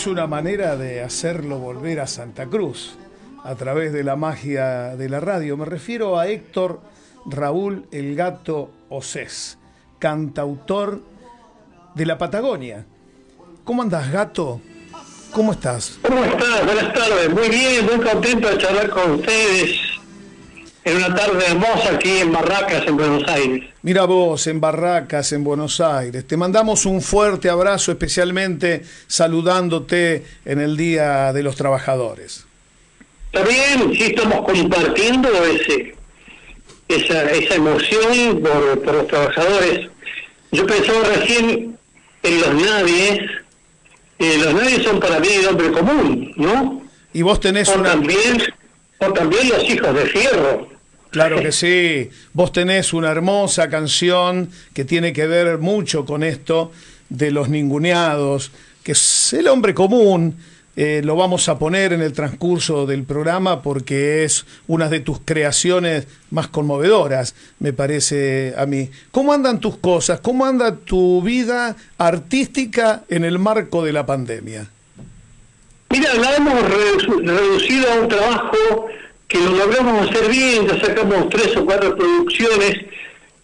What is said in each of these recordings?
es una manera de hacerlo volver a Santa Cruz a través de la magia de la radio. Me refiero a Héctor Raúl El Gato Osés, cantautor de la Patagonia. ¿Cómo andas, gato? ¿Cómo estás? ¿Cómo estás? Buenas tardes. Muy bien, muy contento de charlar con ustedes en una tarde hermosa aquí en Barracas, en Buenos Aires. Mira vos, en Barracas, en Buenos Aires. Te mandamos un fuerte abrazo, especialmente saludándote en el Día de los Trabajadores. Está bien, sí estamos compartiendo ese, esa, esa emoción por, por los trabajadores. Yo pensaba recién en los nadies. Eh, los nadies son para mí el hombre común, ¿no? Y vos tenés O una... también, o también los hijos de fierro. Claro que sí. Vos tenés una hermosa canción que tiene que ver mucho con esto de los ninguneados, que es el hombre común. Eh, lo vamos a poner en el transcurso del programa porque es una de tus creaciones más conmovedoras, me parece a mí. ¿Cómo andan tus cosas? ¿Cómo anda tu vida artística en el marco de la pandemia? Mira, la hemos redu- reducido a un trabajo que lo logramos hacer bien, ya sacamos tres o cuatro producciones,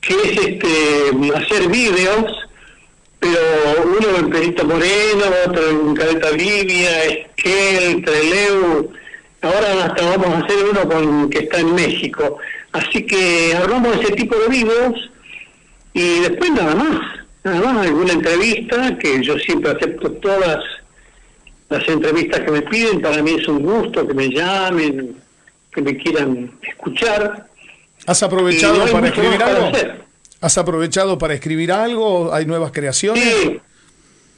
que es este hacer vídeos, pero uno en Perito Moreno, otro en Caleta Livia, Esquel, Treleu, ahora hasta vamos a hacer uno con que está en México. Así que hablamos de ese tipo de vídeos y después nada más, nada más alguna entrevista, que yo siempre acepto todas las entrevistas que me piden, para mí es un gusto que me llamen, que me quieran escuchar. ¿Has aprovechado no para escribir para algo? hacer. ¿Has aprovechado para escribir algo? ¿Hay nuevas creaciones? Sí.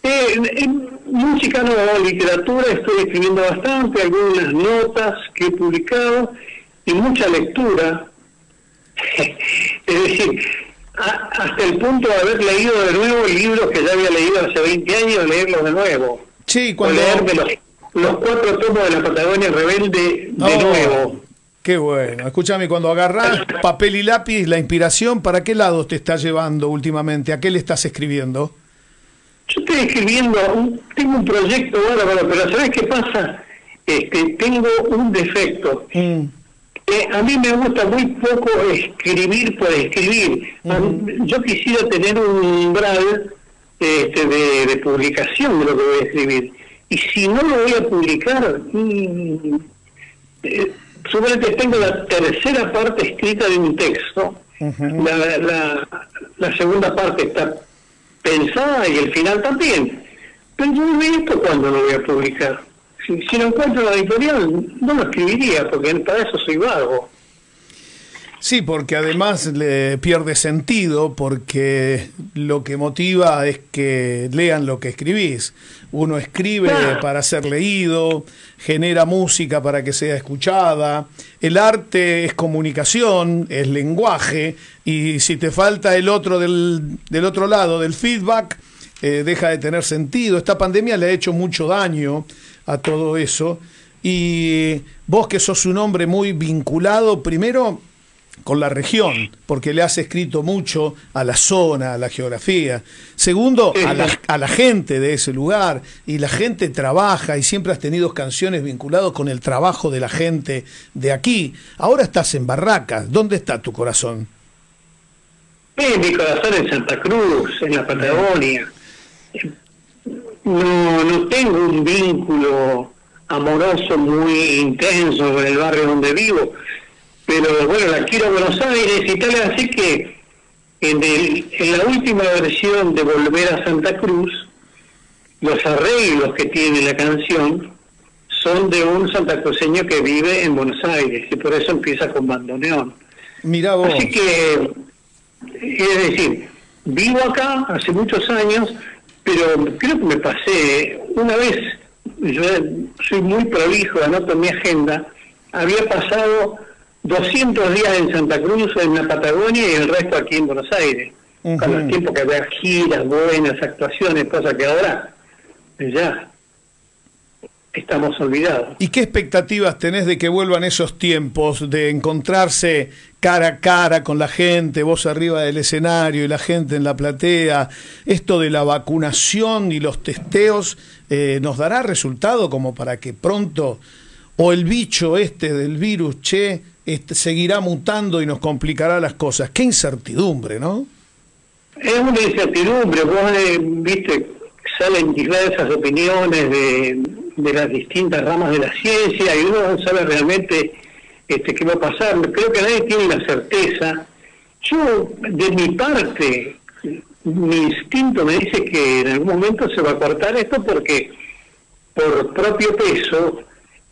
Eh, en, música no, literatura estoy escribiendo bastante, algunas notas que he publicado y mucha lectura. es decir, a- hasta el punto de haber leído de nuevo libros que ya había leído hace 20 años, leerlos de nuevo. Sí, O cuando... leerme los, los cuatro tomos de la Patagonia Rebelde de Oh, nuevo. Qué bueno. Escúchame, cuando agarrás papel y lápiz, la inspiración, ¿para qué lado te está llevando últimamente? ¿A qué le estás escribiendo? Yo estoy escribiendo, un- tengo un proyecto bárbaro, pero ¿sabes qué pasa? Este, tengo un defecto. Mm, Eh, a mí me gusta muy poco escribir por escribir. Yo quisiera tener un umbral este, de, de publicación de lo que voy a escribir. Y si no lo voy a publicar, mm, eh, suponete tengo la tercera parte escrita de un texto, Ujú. la, la, la segunda parte está pensada y el final también. Pero yo no esto cuando lo voy a publicar. Si, si lo encuentro en la editorial, no lo escribiría, porque para eso soy vago. Sí, porque además le pierde sentido, porque lo que motiva es que lean lo que escribís. Uno escribe para ser leído, genera música para que sea escuchada. El arte es comunicación, es lenguaje, y si te falta el otro del, del otro lado, del feedback, eh, deja de tener sentido. Esta pandemia le ha hecho mucho daño a todo eso. Y vos que sos un hombre muy vinculado, primero con la región, porque le has escrito mucho a la zona, a la geografía. Segundo, a la, a la gente de ese lugar. Y la gente trabaja y siempre has tenido canciones vinculadas con el trabajo de la gente de aquí. Ahora estás en Barracas. ¿Dónde está tu corazón? Eh, mi corazón en Santa Cruz, en la Patagonia. No, no tengo un vínculo amoroso muy intenso con el barrio donde vivo, pero bueno, la quiero a Buenos Aires y tal así que en, el- en la última versión de Volver a Santa Cruz, los arreglos que tiene la canción son de un santacruceño que vive en Buenos Aires y por eso empieza con bandoneón. Mira vos. Así que, es decir, vivo acá hace muchos años, pero creo que me pasé una vez, yo soy muy prolijo, anoto en mi agenda, había pasado 200 días en Santa Cruz, en la Patagonia y el resto aquí en Buenos Aires. Con Ujú. los tiempos que había giras, buenas actuaciones, cosas que ahora, ya. estamos olvidados. ¿Y qué expectativas tenés de que vuelvan esos tiempos de encontrarse cara a cara con la gente, vos arriba del escenario y la gente en la platea? Esto de la vacunación y los testeos eh, nos dará resultado como para que pronto o el bicho este del virus, che, este, seguirá mutando y nos complicará las cosas. Qué incertidumbre, ¿no? Es una incertidumbre, vos eh, viste, salen diversas opiniones de, las distintas ramas de la ciencia y uno no sabe realmente este, qué va a pasar. Creo que nadie tiene la certeza. Yo, de mi parte, mi instinto me dice que en algún momento se va a cortar esto porque por propio peso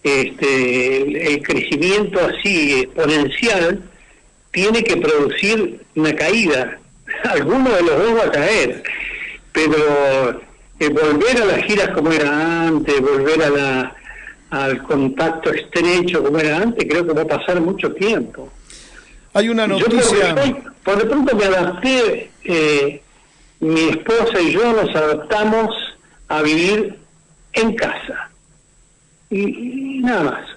este, el crecimiento así exponencial tiene que producir una caída. Alguno de los dos va a caer, pero eh, volver a las giras como era antes, volver a la, al contacto estrecho como era antes, creo que va a pasar mucho tiempo. Hay una noticia. por, de pronto me adapté, eh, mi esposa y yo nos adaptamos a vivir en casa. Y, nada más.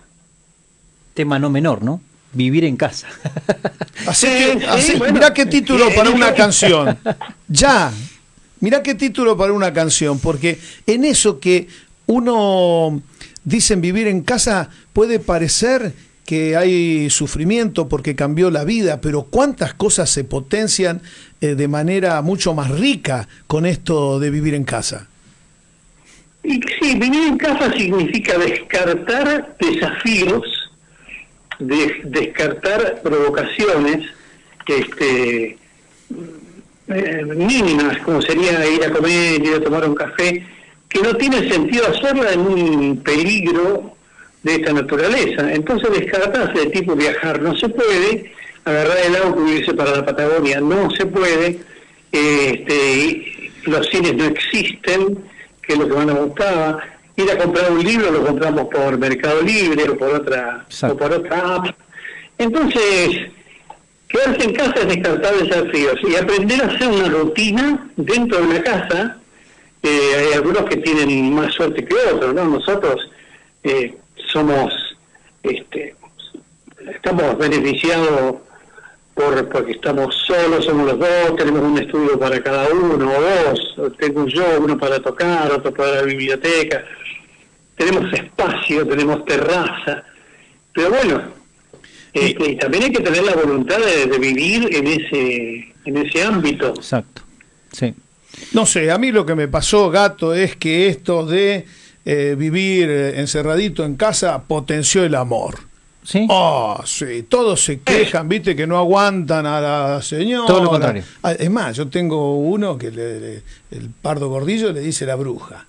Tema no menor, ¿no? Vivir en casa. así que, mira qué título eh, para una canción. Ya, Mirá qué título para una canción, porque en eso que uno dicen vivir en casa puede parecer que hay sufrimiento porque cambió la vida, pero cuántas cosas se potencian eh, de manera mucho más rica con esto de vivir en casa. Y sí, vivir en casa significa descartar desafíos, descartar provocaciones, este, eh, mínimas, como sería ir a comer, ir a tomar un café, que no tiene sentido hacerla en un peligro de esta naturaleza. Entonces descartarse de tipo viajar. No se puede, agarrar el auto y irse para la Patagonia. No se puede, este, los cines no existen, que es lo que más nos gustaba, ir a comprar un libro lo compramos por Mercado Libre o por otra, o por otra app. Entonces, Quedarse en casa es descartar desafíos y aprender a hacer una rutina dentro de la casa. Eh, hay algunos que tienen más suerte que otros, ¿no? Nosotros eh, somos, este, estamos beneficiados por porque estamos solos, somos los dos, tenemos un estudio para cada uno, o dos, tengo yo, uno para tocar, otro para la biblioteca, tenemos espacio, tenemos terraza, pero bueno, este, y también hay que tener la voluntad de, vivir en ese, en ese ámbito. Exacto, sí. No sé, a mí lo que me pasó, gato, es que esto de eh, vivir eh, encerradito en casa potenció el amor. ¿Sí? Oh, sí, todos se quejan, viste, que no aguantan a la señora. Todo lo contrario. Ah, es más, yo tengo uno que el pardo gordillo le dice la bruja.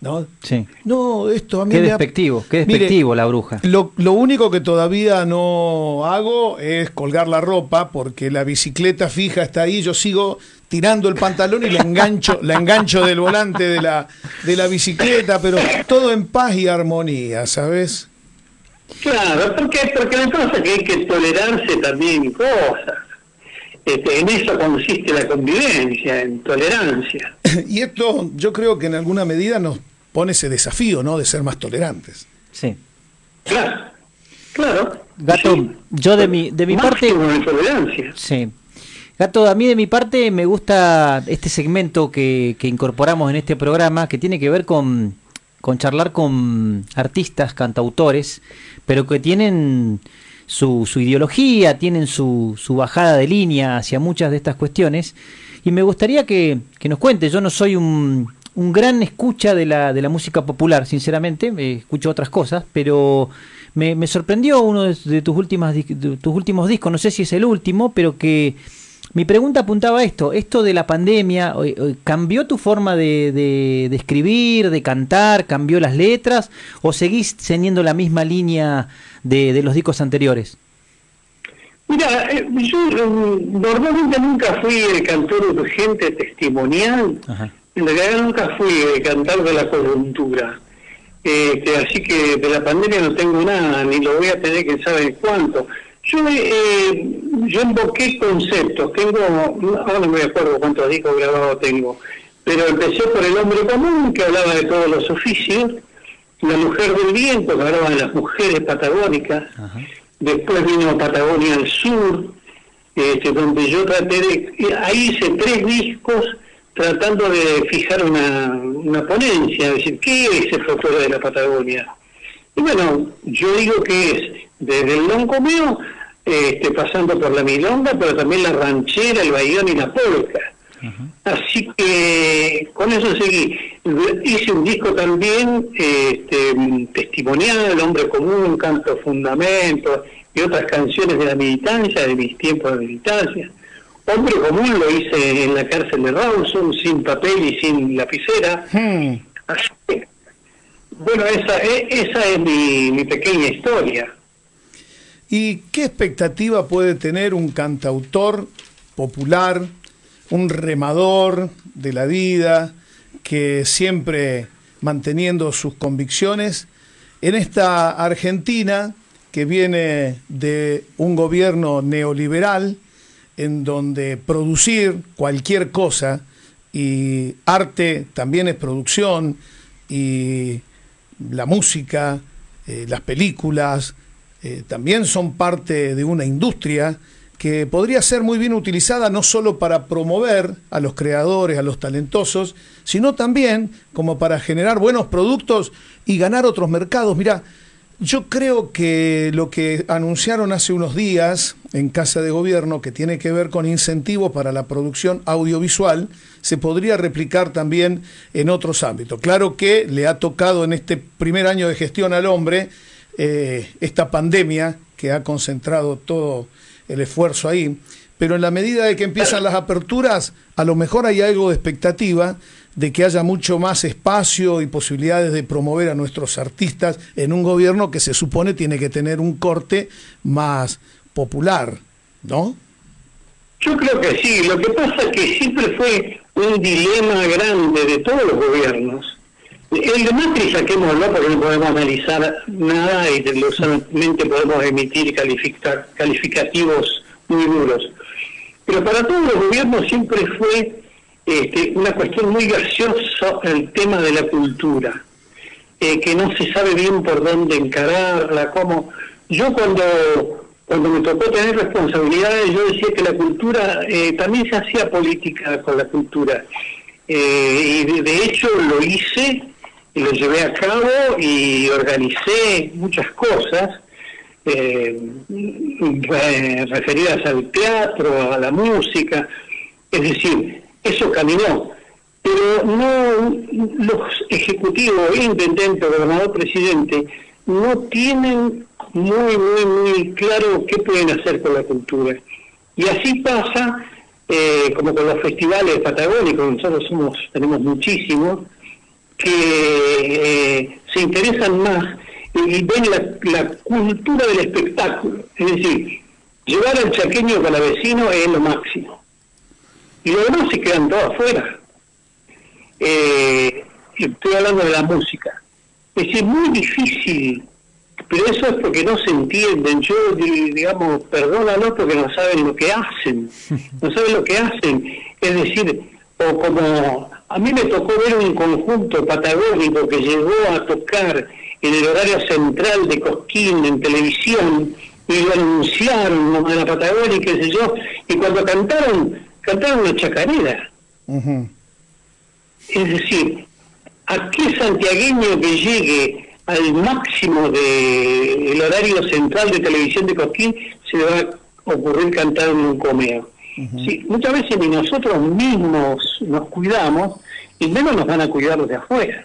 ¿no? Sí. No, esto a mí Qué despectivo, qué despectivo la bruja. Lo, lo, único que todavía no hago es colgar la ropa porque la bicicleta fija está ahí, yo sigo tirando el pantalón y la engancho, la engancho del volante de la, de la bicicleta, pero todo en paz y armonía, ¿sabes? Claro, porque, porque me pasa que hay que tolerarse también cosas. Este, en eso consiste la convivencia, en tolerancia. y esto yo creo que en alguna medida nos pone ese desafío, ¿no? De ser más tolerantes. Sí. Claro, claro. Gato, yo de mi, de mi parte... tolerancia. Sí. Gato, a mí de mi parte me gusta este segmento que, que incorporamos en este programa que tiene que ver con, con charlar con artistas, cantautores, pero que tienen su, su ideología, tienen su, su, bajada de línea hacia muchas de estas cuestiones. Y me gustaría que, que nos cuente, yo no soy un, un gran escucha de la, de la música popular, sinceramente, escucho otras cosas, pero me, me sorprendió uno de, tus, últimas, tus últimos discos, no sé si es el último, pero que mi pregunta apuntaba a esto, esto de la pandemia, ¿cambió tu forma de, de, de, escribir, de cantar, cambió las letras o seguís teniendo la misma línea de, los discos anteriores? Mira, eh, yo eh, normalmente nunca fui el cantor urgente testimonial, en realidad nunca fui el cantar de la coyuntura. Este, así que de la pandemia no tengo nada, ni lo voy a tener que saber cuánto. Yo, eh, yo invoqué conceptos, tengo, ahora no me acuerdo cuántos discos grabados tengo, pero empecé por el hombre común, que hablaba de todos los oficios, La Mujer del Viento, que hablaba de las mujeres patagónicas. Después vino Patagonia al Sur, este, donde yo traté de... Ahí hice tres discos tratando de fijar una, una ponencia, decir, ¿qué es el folclore de la Patagonia? Y bueno, yo digo que es desde el loncomeo, este, pasando por la milonga, pero también la ranchera, el bayón y la polka. Así que con eso seguí. Hice un disco también este, testimonial, El Hombre Común, Canto Fundamento y otras canciones de la militancia, de mis tiempos de militancia. Hombre Común lo hice en la cárcel de Rawson, sin papel y sin lapicera. Hmm. Así que, bueno, esa, e, esa es mi, mi pequeña historia. ¿Y qué expectativa puede tener un cantautor popular un remador de la vida, que siempre manteniendo sus convicciones, en esta Argentina que viene de un gobierno neoliberal, en donde producir cualquier cosa, y arte también es producción, y la música, eh, las películas, eh, también son parte de una industria, que podría ser muy bien utilizada no solo para promover a los creadores, a los talentosos, sino también como para generar buenos productos y ganar otros mercados. Mira, yo creo que lo que anunciaron hace unos días en Casa de Gobierno, que tiene que ver con incentivos para la producción audiovisual, se podría replicar también en otros ámbitos. Claro que le ha tocado en este primer año de gestión al hombre eh, esta pandemia que ha concentrado todo el esfuerzo ahí, pero en la medida de que empiezan las aperturas, a lo mejor hay algo de expectativa de que haya mucho más espacio y posibilidades de promover a nuestros artistas en un gobierno que se supone tiene que tener un corte más popular, ¿no? Yo creo que sí, lo que pasa es que siempre fue un dilema grande de todos los gobiernos. El de Macri saquémoslo porque no podemos analizar nada y solamente podemos emitir calificar, calificativos muy duros. Pero para todos los gobiernos siempre fue este, una cuestión muy graciosa el tema de la cultura, eh, que no se sabe bien por dónde encararla, cómo... Yo cuando, cuando me tocó tener responsabilidades, yo decía que la cultura, eh, también se hacía política con la cultura. Eh, y de hecho lo hice lo llevé a cabo y organicé muchas cosas eh, referidas al teatro, a la música, es decir, eso caminó. Pero no los ejecutivos, intendente, gobernador, presidente, no tienen muy, muy, muy claro qué pueden hacer con la cultura. Y así pasa, eh, como con los festivales patagónicos, nosotros somos, tenemos muchísimos, que eh, se interesan más y ven la, cultura del espectáculo. Es decir, llevar al chaqueño con la vecino es lo máximo. Y los demás se quedan todos afuera. Eh, estoy hablando de la música. Es muy difícil, pero eso es porque no se entienden. Yo, digamos, perdónalo porque no saben lo que hacen. No saben lo que hacen. Es decir, o como a mí me tocó ver un conjunto patagónico que llegó a tocar en el horario central de Cosquín en televisión y lo anunciaron a la Patagonia y qué sé yo, y cuando cantaron, cantaron una chacarera. Es decir, ¿a qué santiagueño que llegue al máximo del horario central de televisión de Cosquín se le va a ocurrir cantar en un comeo? Sí, muchas veces ni nosotros mismos nos cuidamos y menos nos van a cuidar los de afuera.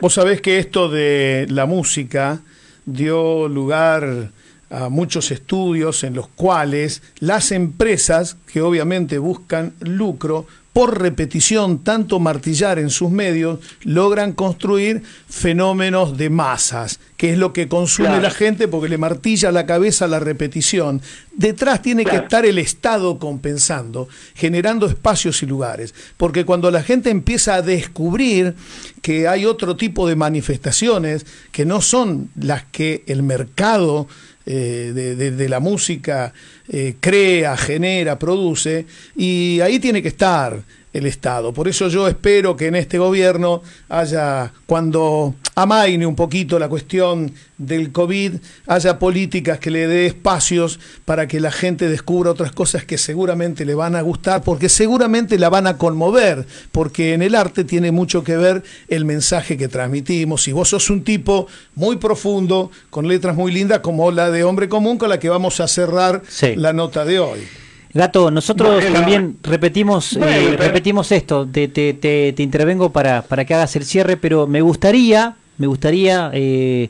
Vos sabés que esto de la música dio lugar a muchos estudios en los cuales las empresas, que obviamente buscan lucro, por repetición, tanto martillar en sus medios, logran construir fenómenos de masas, que es lo que consume la gente porque le martilla la cabeza la repetición. Detrás tiene que estar el Estado compensando, generando espacios y lugares, porque cuando la gente empieza a descubrir que hay otro tipo de manifestaciones que no son las que el mercado eh, de, la música eh, crea, genera, produce, y ahí tiene que estar el Estado. Por eso yo espero que en este gobierno haya, cuando amaine un poquito la cuestión del COVID, haya políticas que le dé espacios para que la gente descubra otras cosas que seguramente le van a gustar, porque seguramente la van a conmover, porque en el arte tiene mucho que ver el mensaje que transmitimos. Y vos sos un tipo muy profundo, con letras muy lindas, como la de Hombre Común, con la que vamos a cerrar la nota de hoy. Gato, nosotros también repetimos eh, repetimos esto, te, te, te, intervengo para, para que hagas el cierre, pero me gustaría, me gustaría eh,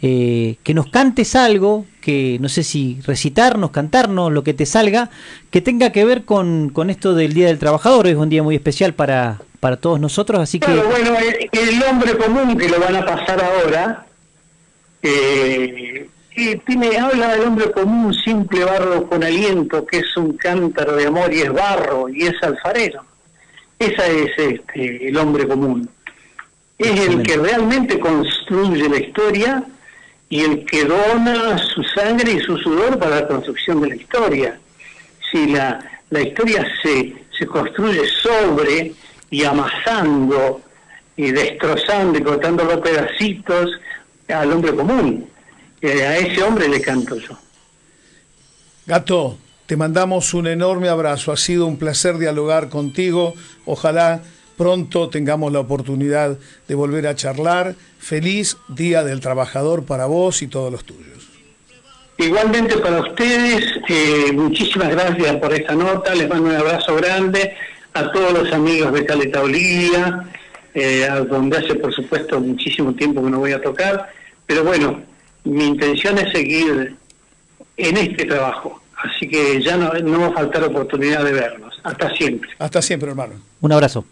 eh, que nos cantes algo, que no sé si recitarnos, cantarnos, lo que te salga, que tenga que ver con, con esto del Día del Trabajador, es un día muy especial para, para todos nosotros, así que... Bueno, el, hombre común que lo van a pasar ahora, eh, tiene, habla del hombre común, simple barro con aliento, que es un cántaro de amor y es barro y es alfarero. Esa es este, el hombre común. Es el que realmente construye la historia y el que dona su sangre y su sudor para la construcción de la historia. Si la, la historia se, se construye sobre y amasando y destrozando y cortando los pedacitos al hombre común a ese hombre le canto yo. Gato, te mandamos un enorme abrazo. Ha sido un placer dialogar contigo. Ojalá pronto tengamos la oportunidad de volver a charlar. Feliz Día del Trabajador para vos y todos los tuyos. Igualmente para ustedes, eh, muchísimas gracias por esta nota. Les mando un abrazo grande a todos los amigos de Caleta Olivia, eh, a donde hace por supuesto muchísimo tiempo que no voy a tocar. Pero bueno, mi intención es seguir en este trabajo. Así que ya no, no va a faltar oportunidad de vernos. Hasta siempre. Hasta siempre, hermano. Un abrazo.